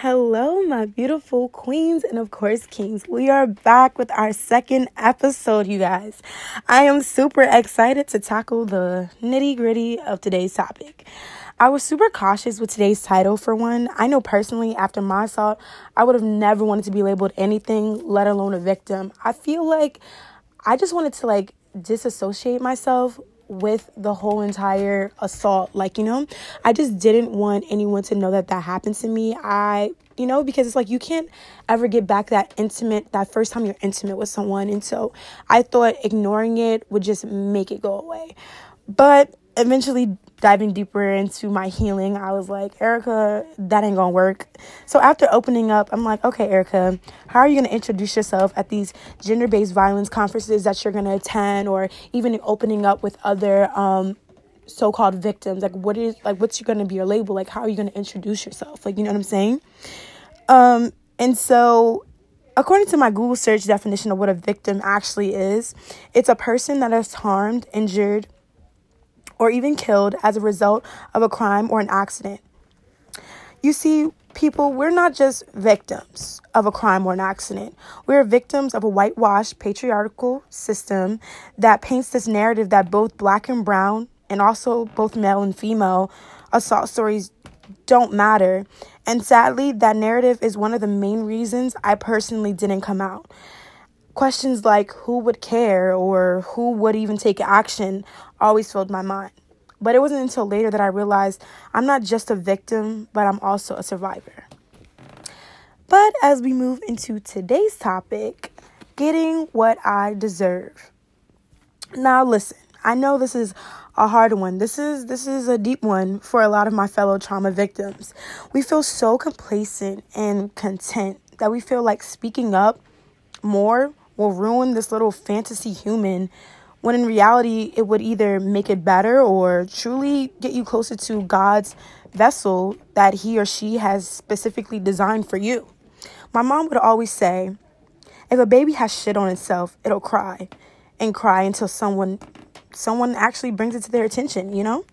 Hello, my beautiful queens and, of course, kings. We are back with our second episode, you guys. I am super excited to tackle the nitty gritty of today's topic. I was super cautious with today's title for one. I know personally, after my assault, I would have never wanted to be labeled anything, let alone a victim. I feel like I just wanted to like disassociate myself with the whole entire assault. Like, you know, I just didn't want anyone to know that that happened to me. I, you know, because it's like you can't ever get back that intimate, that first time you're intimate with someone. And so I thought ignoring it would just make it go away. But eventually diving deeper into my healing, I was like, Erica, that ain't gonna work. So after opening up, I'm like, okay, Erica, how are you gonna introduce yourself at these gender based violence conferences that you're gonna attend, or even opening up with other um, so called victims? Like, what is like, what's gonna be your label? Like, how are you gonna introduce yourself? Like, you know what I'm saying? Um, and so According to my Google search definition of what a victim actually is, it's a person that is harmed, injured, or even killed as a result of a crime or an accident. You see, people, we're not just victims of a crime or an accident. We're victims of a whitewashed patriarchal system that paints this narrative that both black and brown, and also both male and female, assault stories don't matter. And sadly, that narrative is one of the main reasons I personally didn't come out. Questions like who would care or who would even take action always filled my mind. But it wasn't until later that I realized I'm not just a victim, but I'm also a survivor. But as we move into today's topic, getting what I deserve. Now listen, I know this is a hard one. This is this is a deep one for a lot of my fellow trauma victims. We feel so complacent and content that we feel like speaking up more will ruin this little fantasy human when in reality it would either make it better or truly get you closer to God's vessel that he or she has specifically designed for you. My mom would always say, if a baby has shit on itself, it'll cry and cry until someone someone actually brings it to their attention, you know?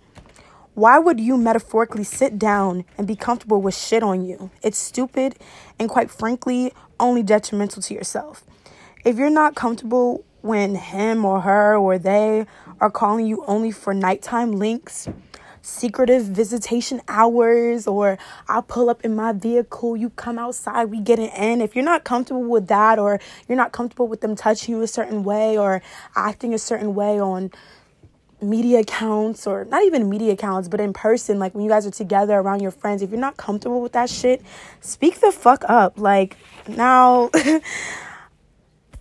Why would you metaphorically sit down and be comfortable with shit on you? It's stupid and quite frankly only detrimental to yourself. If you're not comfortable when him or her or they are calling you only for nighttime links, secretive visitation hours, or I'll pull up in my vehicle, you come outside, we get it in. If you're not comfortable with that, or you're not comfortable with them touching you a certain way or acting a certain way on media accounts or not even media accounts, but in person, like when you guys are together around your friends, if you're not comfortable with that shit, speak the fuck up. Like now,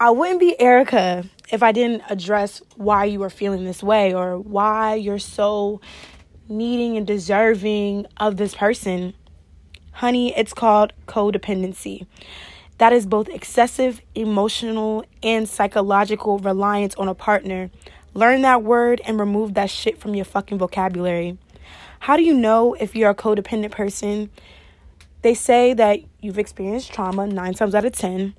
I wouldn't be Erica if I didn't address why you are feeling this way or why you're so needing and deserving of this person. Honey, it's called codependency. That is both excessive emotional and psychological reliance on a partner. Learn that word and remove that shit from your fucking vocabulary. How do you know if you're a codependent person? They say that you've experienced trauma nine times out of ten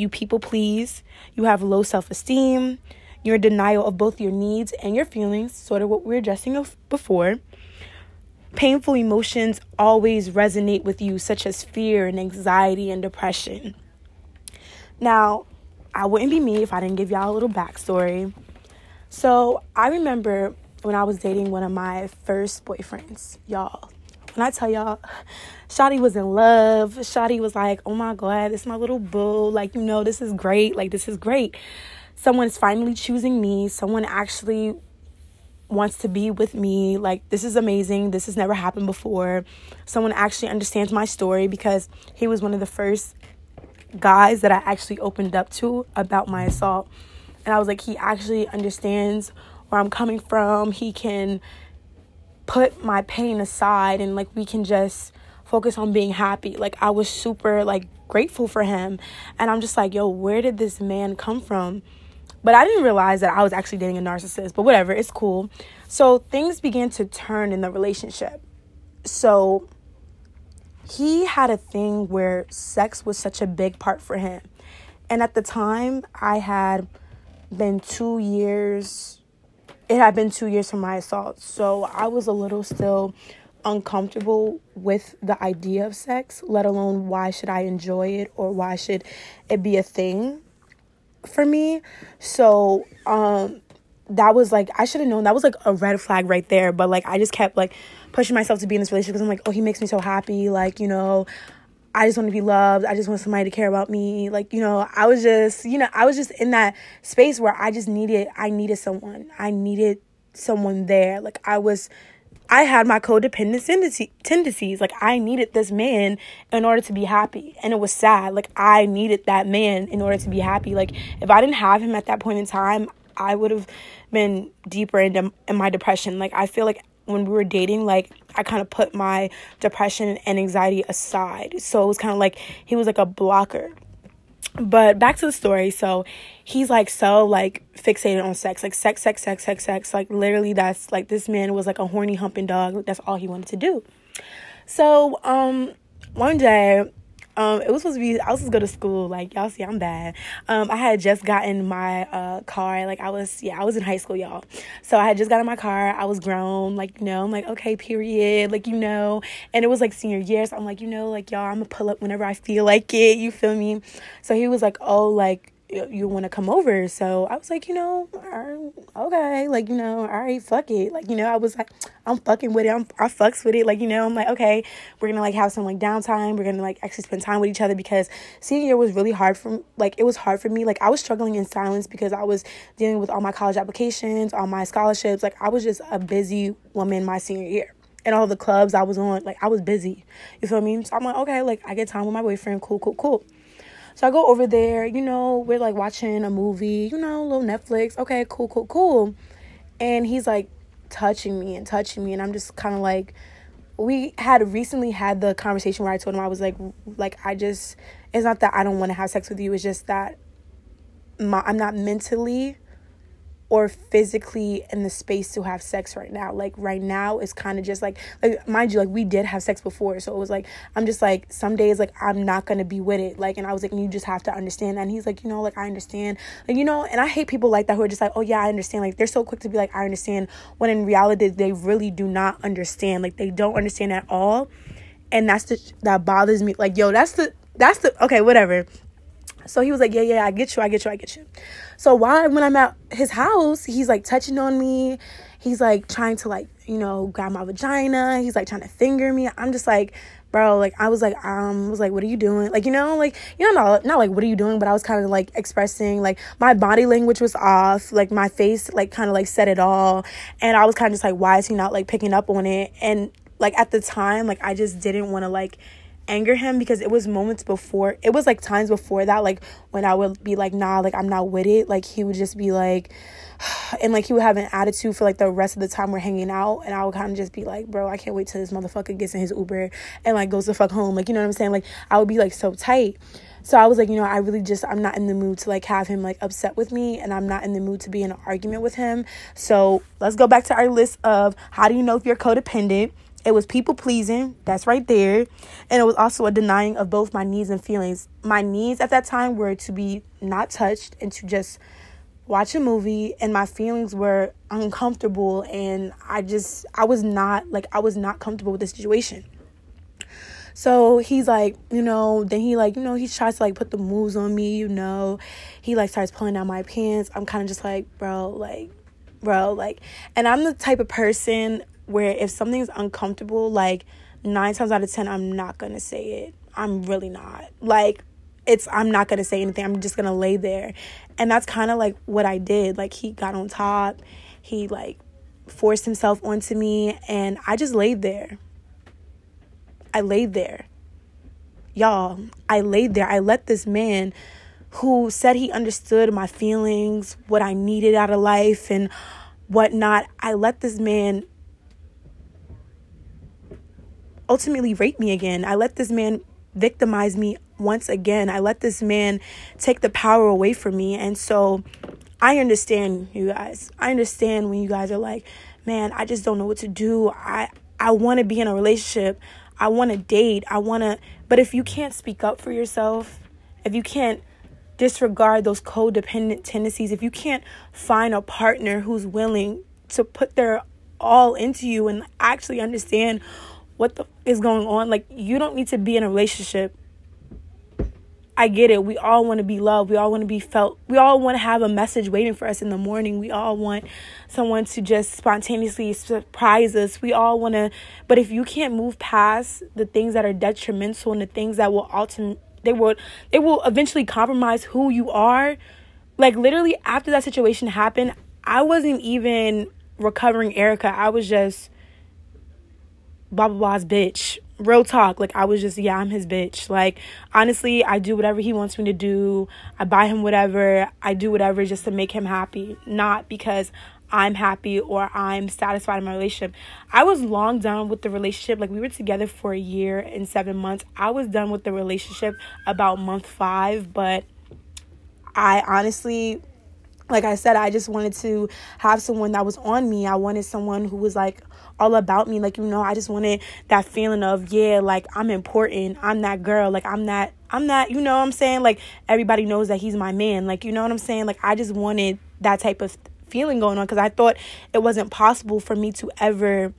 you people please, you have low self esteem, you're in denial of both your needs and your feelings, sort of what we were addressing before. Painful emotions always resonate with you, such as fear and anxiety and depression. Now, I wouldn't be me if I didn't give y'all a little backstory. So, I remember when I was dating one of my first boyfriends, y'all. When I tell y'all, Shotty was in love. Shotty was like, oh my God, this is my little boo. Like, you know, this is great. Like, this is great. Someone's finally choosing me. Someone actually wants to be with me. Like, this is amazing. This has never happened before. Someone actually understands my story because he was one of the first guys that I actually opened up to about my assault. And I was like, he actually understands where I'm coming from. He can put my pain aside and like we can just focus on being happy. Like I was super like grateful for him and I'm just like, "Yo, where did this man come from?" But I didn't realize that I was actually dating a narcissist, but whatever, it's cool. So things began to turn in the relationship. So he had a thing where sex was such a big part for him. And at the time, I had been 2 years it had been two years from my assault. So I was a little still uncomfortable with the idea of sex, let alone why should I enjoy it or why should it be a thing for me. So, um that was like I should have known that was like a red flag right there, but like I just kept like pushing myself to be in this relationship because I'm like, "Oh, he makes me so happy." Like, you know, I just want to be loved. I just want somebody to care about me. Like, you know, I was just, you know, I was just in that space where I just needed I needed someone. I needed someone there. Like I was I had my codependent tendencies. Like I needed this man in order to be happy. And it was sad. Like I needed that man in order to be happy. Like if I didn't have him at that point in time, I would have been deeper into in my depression. Like I feel like when we were dating, like I kind of put my depression and anxiety aside. So it was kind of like he was like a blocker. But back to the story. So he's like so like fixated on sex like sex sex sex sex sex. Like literally that's like this man was like a horny humping dog. That's all he wanted to do. So um one day um, it was supposed to be. I was supposed to go to school. Like y'all see, I'm bad. Um, I had just gotten my uh car. Like I was, yeah, I was in high school, y'all. So I had just gotten my car. I was grown. Like you know, I'm like okay, period. Like you know, and it was like senior year. So I'm like, you know, like y'all, I'm gonna pull up whenever I feel like it. You feel me? So he was like, oh, like you want to come over. So i was like you know okay like you know all right fuck it. Like you know i was like i'm fucking with it. I'm i fucks with it. Like you know i'm like okay we're gonna like have some like downtime. We're gonna like actually spend time with each other because senior year was really hard for like it was hard for me. Like i was struggling in silence because i was dealing with all my college applications all my scholarships. Like i was just a busy woman my senior year. And all the clubs i was on like i was busy. You feel me? So i'm like okay like i get time with my boyfriend. Cool cool cool so I go over there, you know, we're like watching a movie, you know, a little Netflix. Okay, cool, cool, cool. And he's like touching me and touching me and I'm just kind of like we had recently had the conversation where I told him I was like like I just it's not that I don't want to have sex with you, it's just that my I'm not mentally or physically in the space to have sex right now. Like right now it's kind of just like like mind you like we did have sex before. So it was like I'm just like some days like I'm not going to be with it. Like and I was like you just have to understand that. And he's like, "You know, like I understand." Like you know, and I hate people like that who are just like, "Oh yeah, I understand." Like they're so quick to be like, "I understand," when in reality they really do not understand. Like they don't understand at all. And that's the that bothers me. Like, yo, that's the that's the okay, whatever. So he was like, Yeah, yeah, I get you, I get you, I get you. So why when I'm at his house, he's like touching on me. He's like trying to like, you know, grab my vagina. He's like trying to finger me. I'm just like, bro, like I was like, um, was like, what are you doing? Like, you know, like, you know, not, not like what are you doing, but I was kind of like expressing like my body language was off, like my face like kind of like said it all. And I was kind of just like, why is he not like picking up on it? And like at the time, like I just didn't want to like anger him because it was moments before it was like times before that like when i would be like nah like i'm not with it. Like he would just be like and like he would have an attitude for like the rest of the time we're hanging out. And i would kind of just be like bro i can't wait till this motherfucker gets in his uber and like goes to fuck home. Like you know what i'm saying? Like i would be like so tight. So I was like, you know, I really just I'm not in the mood to like have him like upset with me and I'm not in the mood to be in an argument with him. So let's go back to our list of how do you know if you're codependent? It was people pleasing, that's right there. And it was also a denying of both my needs and feelings. My needs at that time were to be not touched and to just watch a movie and my feelings were uncomfortable and I just I was not like I was not comfortable with the situation. So he's like, you know, then he like, you know, he tries to like put the moves on me, you know. He like starts pulling down my pants. I'm kind of just like, bro, like bro, like and I'm the type of person where if something's uncomfortable, like nine times out of ten, I'm not gonna say it. I'm really not. Like, it's I'm not gonna say anything. I'm just gonna lay there. And that's kind of like what I did. Like he got on top, he like forced himself onto me, and I just laid there. I laid there. Y'all, I laid there. I let this man who said he understood my feelings, what I needed out of life, and whatnot, I let this man ultimately rape me again. I let this man victimize me once again. I let this man take the power away from me. And so I understand you guys. I understand when you guys are like, man, I just don't know what to do. I I want to be in a relationship. I want to date. I want to but if you can't speak up for yourself, if you can't disregard those codependent tendencies, if you can't find a partner who's willing to put their all into you and actually understand what the is going on. Like you don't need to be in a relationship. I get it. We all want to be loved. We all want to be felt. We all want to have a message waiting for us in the morning. We all want someone to just spontaneously surprise us. We all want to, but if you can't move past the things that are detrimental and the things that will ultimately they will they will eventually compromise who you are. Like literally after that situation happened, I wasn't even recovering Erica. I was just blah blah bitch. Real talk. Like I was just, yeah, I'm his bitch. Like honestly, I do whatever he wants me to do. I buy him whatever. I do whatever just to make him happy. Not because I'm happy or I'm satisfied in my relationship. I was long done with the relationship. Like we were together for a year and seven months. I was done with the relationship about month five, but I honestly like I said, I just wanted to have someone that was on me. I wanted someone who was like all about me. Like, you know, I just wanted that feeling of, yeah, like I'm important. I'm that girl. Like, I'm that, I'm that, you know what I'm saying? Like, everybody knows that he's my man. Like, you know what I'm saying? Like, I just wanted that type of feeling going on because I thought it wasn't possible for me to ever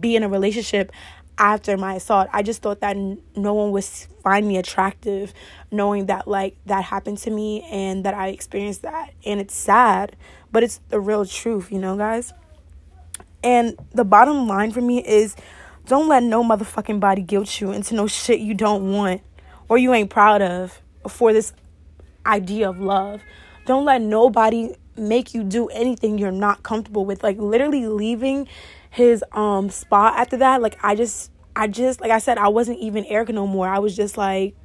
be in a relationship after my assault. I just thought that no one would find me attractive knowing that like that happened to me and that I experienced that. And it's sad, but it's the real truth, you know, guys. And the bottom line for me is don't let no motherfucking body guilt you into no shit you don't want or you ain't proud of for this idea of love. Don't let nobody make you do anything you're not comfortable with. Like literally leaving his um spot after that, like I just I just like I said, I wasn't even Erica no more. I was just like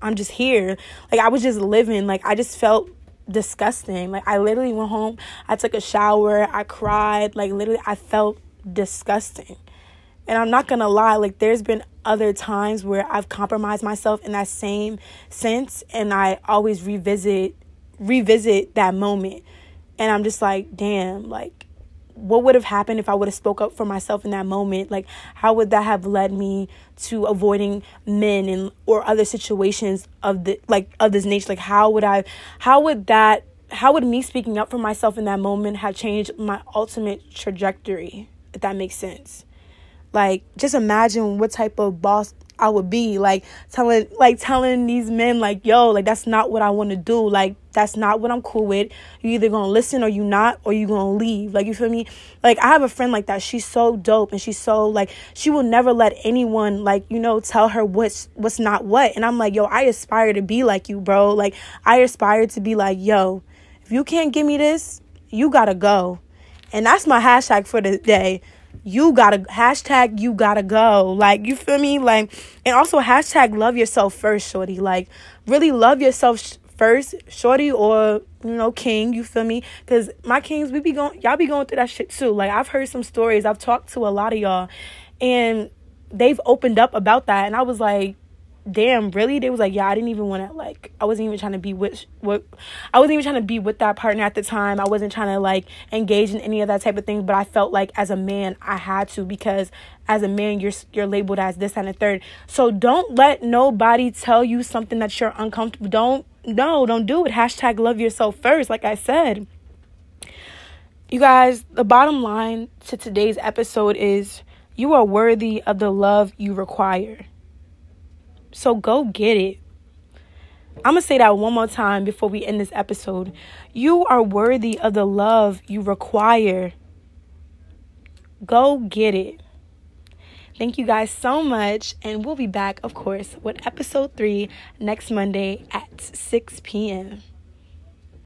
I'm just here. Like I was just living. Like I just felt disgusting. Like I literally went home, I took a shower, I cried, like literally I felt disgusting. And I'm not going to lie, like there's been other times where I've compromised myself in that same sense and I always revisit revisit that moment and i'm just like damn like what would have happened if i would have spoke up for myself in that moment? Like how would that have led me to avoiding men and or other situations of the like of this nature? Like how would i how would that how would me speaking up for myself in that moment have changed my ultimate trajectory if that makes sense? Like just imagine what type of boss I would be like telling like telling these men like yo like that's not what I want to do. Like that's not what I'm cool with. You either gonna listen or you not or you gonna leave. Like you feel me? Like I have a friend like that. She's so dope and she's so like she will never let anyone like you know tell her what's what's not what. And I'm like yo I aspire to be like you bro. Like I aspire to be like yo if you can't give me this you gotta go. And that's my hashtag for the day you gotta hashtag you gotta go. Like you feel me? Like and also hashtag love yourself first shorty. Like really love yourself sh- first shorty or you know king you feel me? Because my kings we be going y'all be going through that shit too. Like i've heard some stories. I've talked to a lot of y'all and they've opened up about that. And i was like damn, really? They was like, yeah, I didn't even want to like, I wasn't even trying to be with what, I wasn't even trying to be with that partner at the time. I wasn't trying to like engage in any of that type of thing. But I felt like as a man, I had to because as a man, you're you're labeled as this and a third. So don't let nobody tell you something that you're uncomfortable. Don't no, don't do it. Hashtag love yourself first. Like I said. You guys, the bottom line to today's episode is you are worthy of the love you require. So go get it. I'm going to say that one more time before we end this episode. You are worthy of the love you require. Go get it. Thank you guys so much. And we'll be back, of course, with episode three next Monday at 6 p.m.